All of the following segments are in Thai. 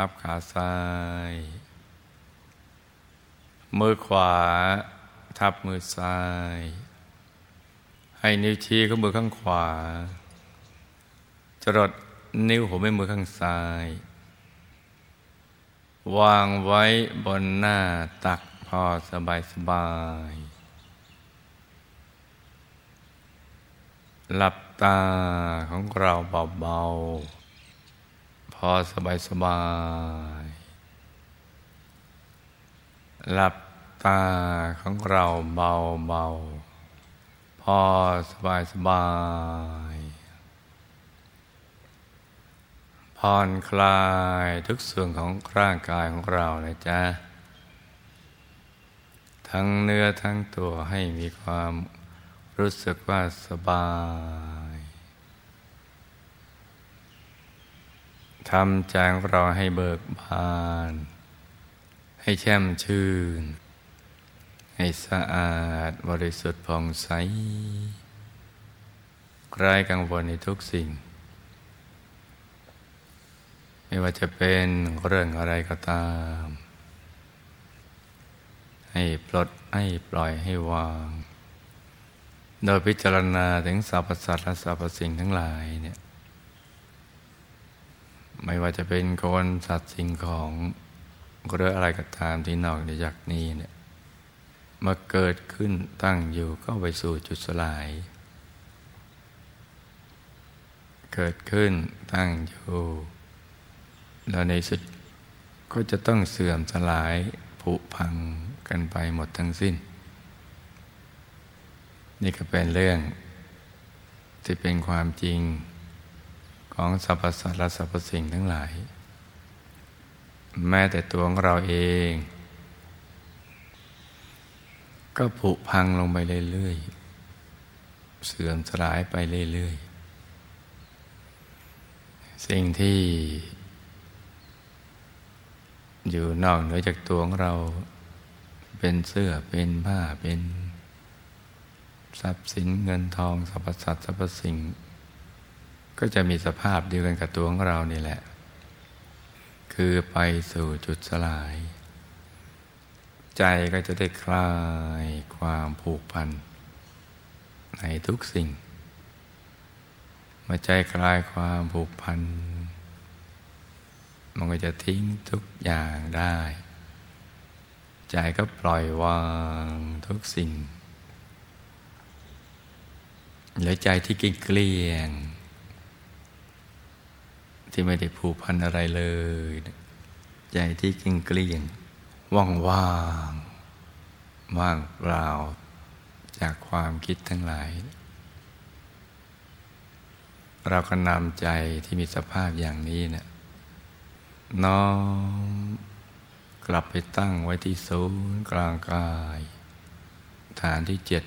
ทับขาซ้าย มือขวาทับมือซ้าย ให้นิ้วชี้ข้างมือข้างขวา จรดนิ้วหัวแม่มือข้างซ้าย วางไว้บนหน้าตักพอสบายสบาย หลับตาของเราเบาๆ พอสบายสบาย หลับตาของเราเบาเบาพอสบายสบายผ่อนคลายทุกส่วนของร่างกายของเรานะจ๊ะ ทั้งเนื้อทั้งตัวให้มีความรู้สึกว่าสบาย ทำใจของเราให้เบิกบาน ให้แช่มชื่น ให้สะอาดบริสุทธิ์ผ่องใสไร้กังวลในทุกสิ่ง ไม่ว่าจะเป็นเรื่องอะไรก็ตาม ให้ปลดให้ปล่อยให้วาง โดยพิจารณาถึงสรรพสัตว์และสรรพสิ่งทั้งหลายเนี่ย ไม่ว่าจะเป็นคนสัตว์สิ่งของหรืออะไรก็ตามที่นอกจากนี้เนี่ยมาเกิดขึ้นตั้งอยู่ก็ไปสู่จุดสลาย เกิดขึ้นตั้งอยู่ แล้วในสุดก็จะต้องเสื่อมสลายผุพังกันไปหมดทั้งสิ้น นี่ก็เป็นเรื่องที่เป็นความจริง ของสรรพสัตว์และสรรพสิ่งทั้งหลาย แม้แต่ตัวของเราเอง ก็ผุพังลงไปเรื่อยๆ เสื่อมสลายไปเรื่อยๆ สิ่งที่อยู่นอกเหนือจากตัวของเราเป็นเสื้อเป็นผ้าเป็น ทรัพย์สินเงินทองสรรพสัตว์สรรพสิ่ง ก็จะมีสภาพเดียวกันกับตัวของเรานี่แหละ คือไปสู่จุดสลาย ใจก็จะได้คลายความผูกพัน ในทุกสิ่งมาใจคลายความผูกพัน มันก็จะทิ้งทุกอย่างได้ ใจก็ปล่อยวางทุกสิ่งเหลือใจที่เกลี้ยง ที่ไม่ได้ผูกพันอะไรเลย ใจที่เกลี้ยงเกลี้ยงว่างว่างว่างเปล่าจากความคิดทั้งหลาย เราก็นำใจที่มีสภาพอย่างนี้เนะี่ยน้อมกลับไปตั้งไว้ที่ศูนย์กลางกาย ฐานที่เจ็ด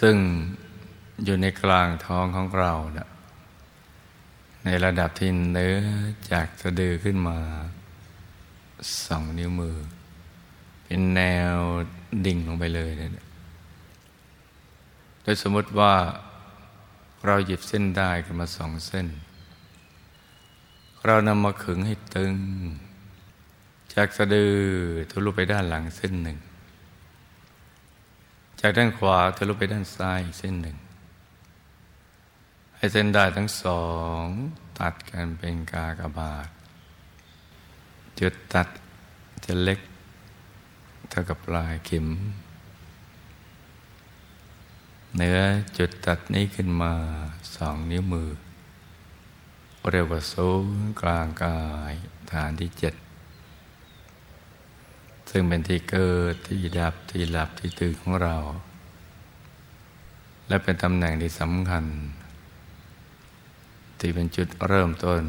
ซึ่งอยู่ในกลางท้องของเราเนะี่ย ในระดับที่เนื้อจากสะดือขึ้นมาสองนิ้วมือ เป็นแนวดิ่งลงไปเลยเนี่ยโดยสมมติว่าเราหยิบเส้นได้ขึ้นมาสองเส้น เรานำมาขึงให้ตึง จากสะดือทะลุไปด้านหลังเส้นหนึ่ง จากด้านขวาทะลุไปด้านซ้ายเส้นหนึ่ง ให้เส้นได้ทั้งสองตัดกันเป็นกากบาท จุดตัดจะเล็ก เท่ากับปลายเข็ม เนื้อจุดตัดนี้ขึ้นมาสองนิ้วมือ เร็วกว่าศูนย์กลางกายฐานที่เจ็ดซึ่งเป็นที่เกิดที่ดับที่หลับที่ตื่นของเรา และเป็นตำแหน่งที่สำคัญ ที่เป็นจุดเริ่มต้น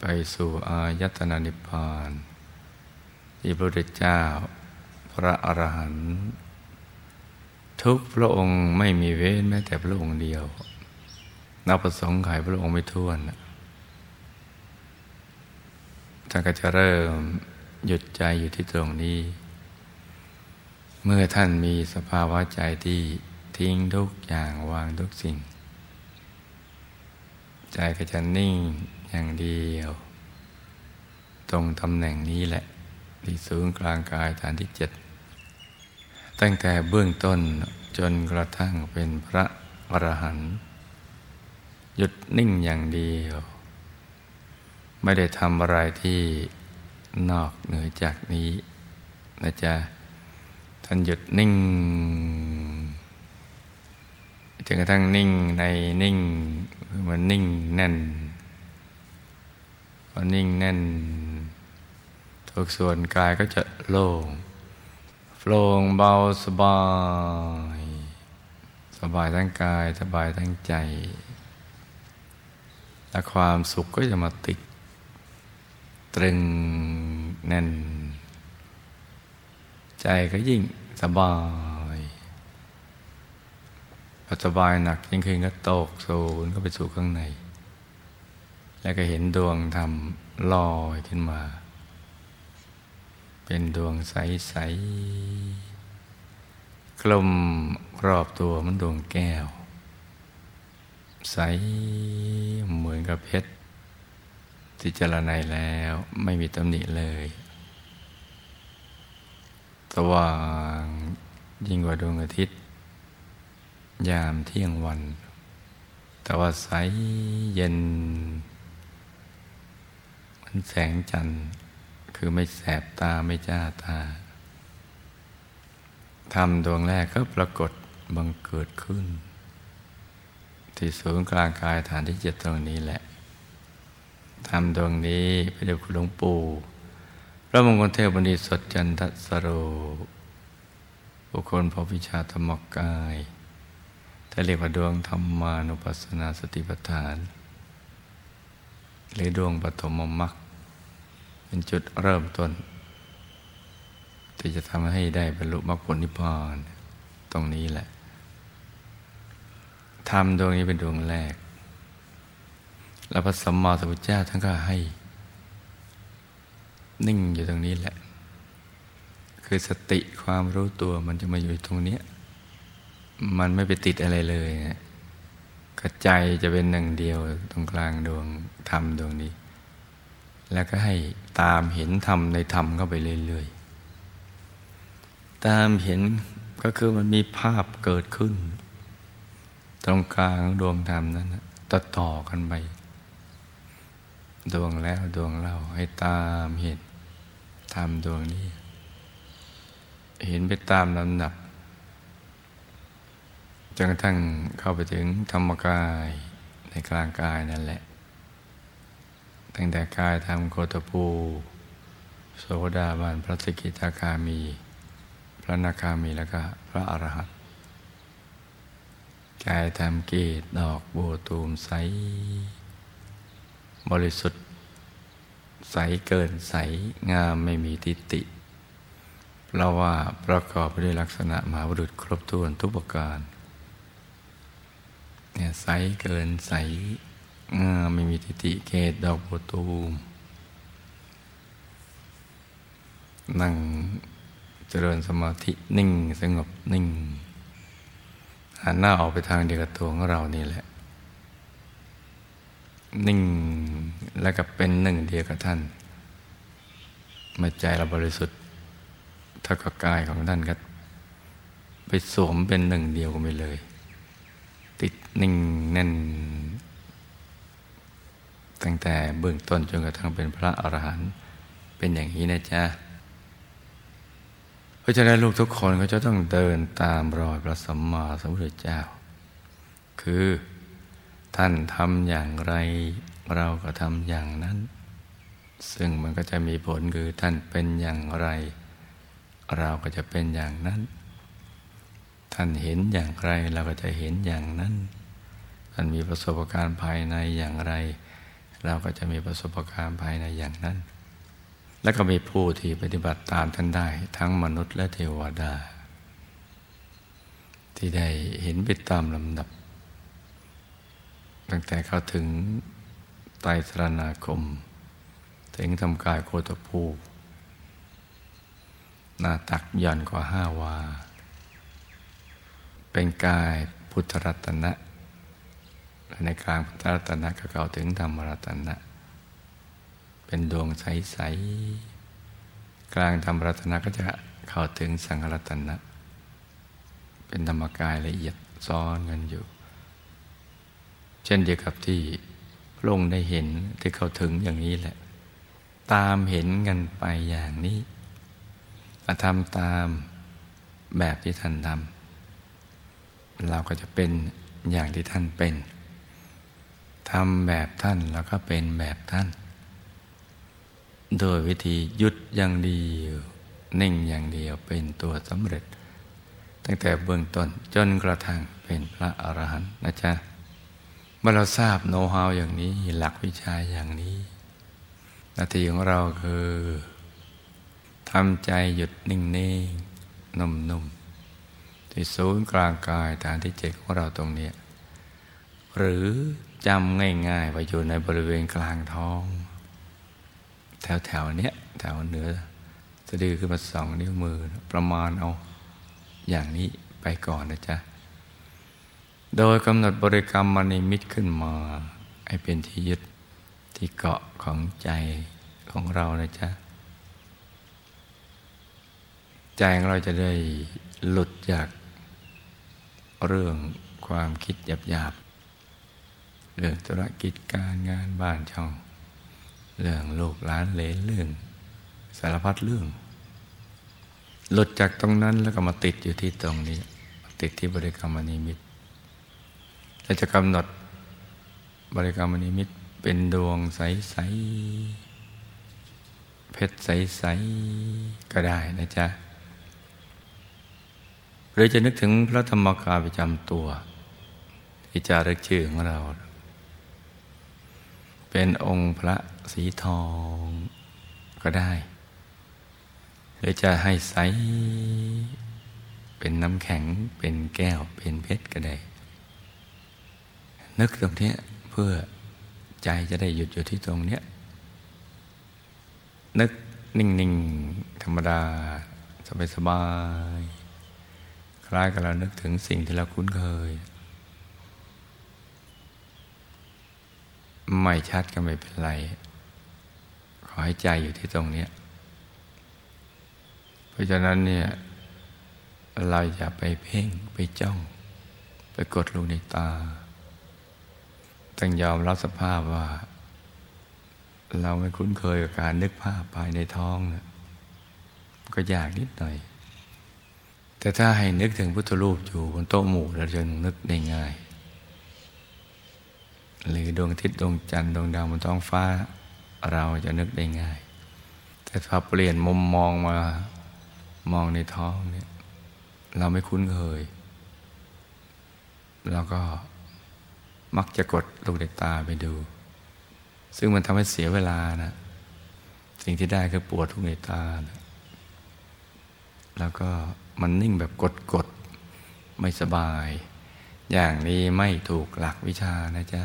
ไปสู่อายตนะนิพพานที่พระพุทธเจ้า พระอรหันต์ทุกพระองค์ไม่มีเว้นแม้แต่พระองค์เดียวนับประสงค์ไขพระองค์ไม่ท้วนท่านก็จะเริ่มหยุดใจอยู่ที่ตรงนี้ เมื่อท่านมีสภาวะใจที่ทิ้งทุกอย่างวางทุกสิ่ง ใจก็จะนิ่งอย่างเดียว ตรงตำแหน่งนี้แหละ ที่ศูนย์กลางกายฐานที่เจ็ดตั้งแต่เบื้องต้นจนกระทั่งเป็นพระอรหันต์หยุดนิ่งอย่างเดียว ไม่ได้ทำอะไรที่นอกเหนือจากนี้นะจ๊ะท่านหยุดนิ่งจนกระทั่งนิ่งในนิ่ง มันนิ่งแน่นพอนิ่งแน่น ทุกส่วนกายก็จะโล่งโปร่งเบาสบาย สบายทั้งกายสบายทั้งใจ และความสุขก็จะมาติด ตรึงแน่น ใจก็ยิ่งสบาย พอสบายหนักยิ่งขึ้นก็ตกศูนย์ก็ไปสู่ข้างใน แล้วก็เห็นดวงธรรมลอยขึ้นมา เป็นดวงใส ๆ กลมรอบตัวมันดวงแก้ว ใสเหมือนกับเพชรที่เจรไนแล้วไม่มีตำหนิเลยสว่างยิ่งกว่าดวงอาทิตย์ ยามเที่ยงวัน แต่ว่าใสเย็น มันแสงจันทร์คือไม่แสบตาไม่จ้าตาทำดวงแรกก็ปรากฏบังเกิดขึ้น ที่ศูนย์กลางกายฐานที่เจ็ดตรงนี้แหละทำดวงนี้พระเดชคุณหลวงปู่พระมงคลเทพบุณีสดจันทสโรบุคคลพบวิชาธรรมกาย ถ้าเรียกว่าดวงธรรมานุปัสสนาสติปัฏฐาน หรือดวงปฐมมรรคเป็นจุดเริ่มต้น ที่จะทำให้ได้บรรลุมรรคผลนิพพานตรงนี้แหละทำดวงนี้เป็นดวงแรก แล้วพระสัมมาสัมพุทธเจ้าท่านก็ให้ นิ่งอยู่ตรงนี้แหละ คือสติความรู้ตัวมันจะมาอยู่ตรงนี้ มันไม่ไปติดอะไรเลยกระใจจะเป็นหนึ่งเดียวตรงกลางดวงธรรมดวงนี้ แล้วก็ให้ตามเห็นธรรมในธรรมเข้าไปเรื่อยๆ ตามเห็นก็คือมันมีภาพเกิดขึ้น ตรงกลางดวงธรรมนั้นต่อต่อกันไป ดวงแล้วดวงเล่าให้ตามเห็นธรรมดวงนี้ เห็นไปตามลำดับ จนกระทั่งเข้าไปถึงธรรมกายในกลางกายนั่นแหละ ตั้งแต่กายทำโคตภูโสดาบันพระสกิทาคามี พระนาคามีแล้วก็พระอรหันต์กายทำกีดดอกโบตูมใส บริสุทธิ์ ใสเกินใสงามไม่มีติติเพราะว่าประกอบไปด้วยลักษณะมหาบุรุษครบถ้วนทุกประการ เนี่ยใสเกินใสไม่มีทิฏฐิเกตดอกโบตูมนั่งเจริญสมาธินิ่ง สงบนิ่งหันหน้าออกไปทางเดียวกับตัวของเรานี่แหละ นิ่งแล้วก็เป็นหนึ่งเดียวกับท่านมาใจเราบริสุทธิ์ถ้ากับกายของท่านก็ไปสวมเป็นหนึ่งเดียวกันไปเลย นิ่งแน่น ตั้งแต่เบื้องต้นจนกระทั่งเป็นพระอรหันต์เป็นอย่างนี้นะจ๊ะ เพราะฉะนั้นลูกทุกคนก็จะต้องเดินตามรอยพระสัมมาสัมพุทธเจ้า คือท่านทำอย่างไรเราก็ทำอย่างนั้น ซึ่งมันก็จะมีผลคือท่านเป็นอย่างไร เราก็จะเป็นอย่างนั้น ท่านเห็นอย่างไรเราก็จะเห็นอย่างนั้น ท่านมีประสบการณ์ภายในอย่างไร เราก็จะมีประสบการณ์ภายในอย่างนั้น แล้วก็มีผู้ที่ปฏิบัติตามท่านได้ ทั้งมนุษย์และเทวดา ที่ได้เห็นไปตามลำดับ ตั้งแต่เขาถึงไตรสรณาคม ถึงทำกายโคตภูหน้าตักย่อนกว่าห้าวา เป็นกายพุทธรัตนะ ในกลางพุทธรัตนะก็เข้าถึงธรรมรัตนะ เป็นดวงใสๆกลางธรรมรัตนะก็จะเข้าถึงสังฆรัตนะ เป็นธรรมกายละเอียดซ้อนกันอยู่ เช่นเดียวกับที่พระองค์ได้เห็นที่เขาถึงอย่างนี้แหละ ตามเห็นกันไปอย่างนี้ทำตามแบบที่ท่านทำเราก็จะเป็นอย่างที่ท่านเป็น ทำแบบท่านแล้วก็เป็นแบบท่าน โดยวิธียุดอย่างเดียวนิ่งอย่างเดียวเป็นตัวสำเร็จ ตั้งแต่เบื้องต้นจนกระทั่งเป็นพระอรหันต์นะจ๊ะเมื่อเราทราบโน้ตฮาวอย่างนี้หลักวิชาอย่างนี้นาทีของเราคือทำใจหยุดนิ่งๆนุ่มๆที่ศูนย์กลางกายฐานที่เจ็ดของเราตรงนี้หรือ จำง่ายๆว่าอยู่ในบริเวณกลางท้อง แถวๆเนี้ยแถวเหนือสะดือขึ้นมาสองนิ้วมือประมาณเอาอย่างนี้ไปก่อนนะจ๊ะ โดยกำหนดบริกรรมมณีมิตขึ้นมา ให้เป็นที่ยึดที่เกาะของใจของเรานะจ๊ะ ใจของเราจะได้หลุดจากเรื่องความคิดหยาบ เรื่องธุรกิจการงานบ้านช่อง เรื่องลูกหลานเลนเรื่อง สารพัดเรื่อง หลุดจากตรงนั้นแล้วก็มาติดอยู่ที่ตรงนี้ ติดที่บริกรรมนิมิตเราจะกำหนดบริกรรมนิมิตเป็นดวงใส ๆ เพชรใส ๆ ก็ได้นะจ๊ะหรือจะนึกถึงพระธรรมกายประจำตัวที่จะรึกชื่อของเรา เป็นองค์พระสีทองก็ได้ หรือจะให้ใส เป็นน้ำแข็ง เป็นแก้ว เป็นเพชรก็ได้ นึกตรงนี้เพื่อใจจะได้หยุดอยู่ที่ตรงนี้นึกนิ่ง ๆ ธรรมดา สบาย ๆ คล้ายกับเรานึกถึงสิ่งที่เราคุ้นเคย ไม่ชัดก็ไม่เป็นไร ขอให้ใจอยู่ที่ตรงนี้เพราะฉะนั้นเนี่ยเราอย่าไปเพ่งไปจ้อง ไปกดลงในตาต้องยอมรับสภาพว่า เราไม่คุ้นเคยกับการนึกภาพภายในท้องนะก็ยากนิดหน่อย แต่ถ้าให้นึกถึงพุทธรูปอยู่บนโต๊ะหมู่เราจะนึกได้ง่าย หรือดวงอาทิตย์ดวงจันทร์ดวงดาวบนท้องฟ้า เราจะนึกได้ง่าย แต่ถ้าเปลี่ยนมุมมองมามองในท้องเนี่ยเราไม่คุ้นเคยเราก็มักจะกดลูกในตาไปดู ซึ่งมันทำให้เสียเวลานะ สิ่งที่ได้คือปวดทุกในตานะแล้วก็มันนิ่งแบบกดกดไม่สบาย อย่างนี้ไม่ถูกหลักวิชานะจ๊ะ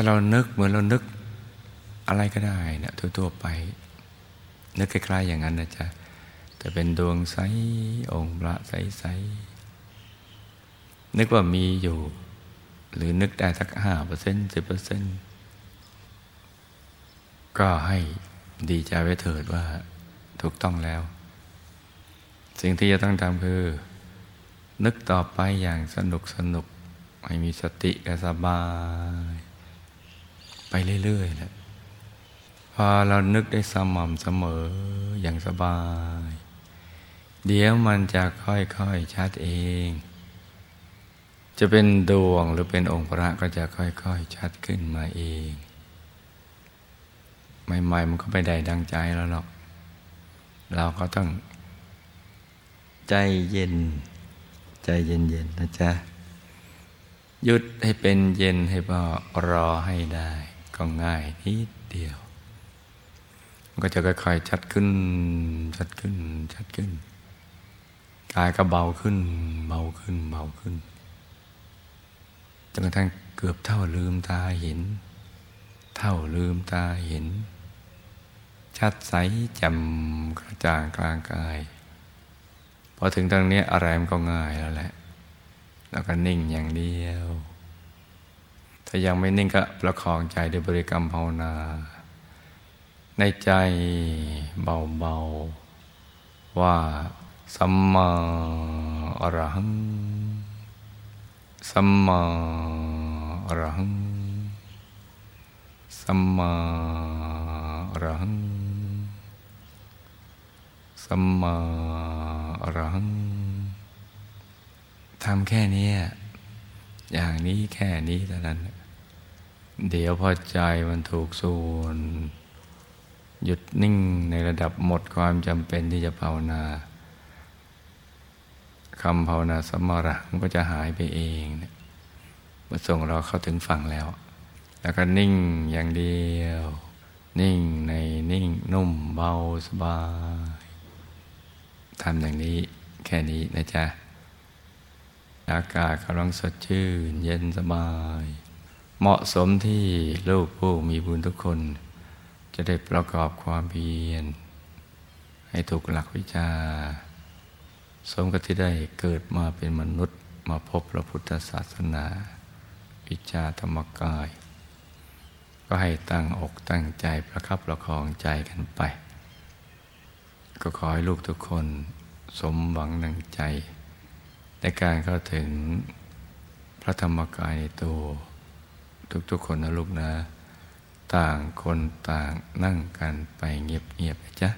ถ้าเรานึกเหมือนเรานึกอะไรก็ได้นะทั่วๆไป นึกคล้ายๆอย่างนั้นนะจ๊ะแต่เป็นดวงใสองค์พระใสๆนึกว่ามีอยู่ หรือนึกได้สักห้าเปอร์เซ็นต์สิบเปอร์เซ็นต์ก็ให้ดีใจไว้เถิดว่าถูกต้องแล้ว สิ่งที่จะต้องทำคือ นึกต่อไปอย่างสนุกสนุกให้มีสติกับสบาย ไปเรื่อยๆแหละพอเรานึกได้สม่ำเสมออย่างสบาย เดี๋ยวมันจะค่อยๆชัดเอง จะเป็นดวงหรือเป็นองค์พระก็จะค่อยๆชัดขึ้นมาเองใหม่ๆมันก็ไม่ได้ดังใจแล้วหรอก เราก็ต้องใจเย็น ใจเย็นๆนะจ๊ะหยุดให้เป็นเย็นให้พอรอให้ได้ ก็ง่ายนิดเดียวก็จะค่อยๆชัดขึ้น ชัดขึ้น ชัดขึ้น กายก็เบาขึ้น เบาขึ้น เบาขึ้นจนกระทั่งเกือบเท่าลืมตาเห็น เท่าลืมตาเห็น ชัดใสจำกระจ่างกลางกายพอถึงตรงนี้อะไรมันก็ง่ายแล้วแหละ แล้วก็นิ่งอย่างเดียว ถ้ายังไม่นิ่งก็ประคองใจด้วยบริกรรมภาวนา ในใจเบาๆ ว่าสัมมาอรหัง สัมมาอรหัง สัมมาอรหัง สัมมาอรหังทำแค่นี้อย่างนี้แค่นี้เท่านั้น เดี๋ยวพอใจมันถูกส่วน หยุดนิ่งในระดับหมดความจำเป็นที่จะภาวนาคำภาวนาสมระมันก็จะหายไปเองเมื่อส่งเราเข้าถึงฝั่งแล้ว แล้วก็นิ่งอย่างเดียว นิ่งในนิ่งนุ่มเบาสบายทำอย่างนี้แค่นี้นะจ๊ะ อากาศกำลังสดชื่น เย็นสบาย เหมาะสมที่ลูกผู้มีบุญทุกคน จะได้ประกอบความเพียรให้ถูกหลักวิชา สมกับที่ได้เกิดมาเป็นมนุษย์มาพบพระพุทธศาสนา วิชาธรรมกาย ก็ให้ตั้งอกตั้งใจประคับประคองใจกันไป ก็ขอให้ลูกทุกคนสมหวังนังใจ ในการเข้าถึงพระธรรมกายในตัว ทุกๆ คนนะลูกนะ ต่างคนต่างนั่งกันไปเงียบๆจ้ะ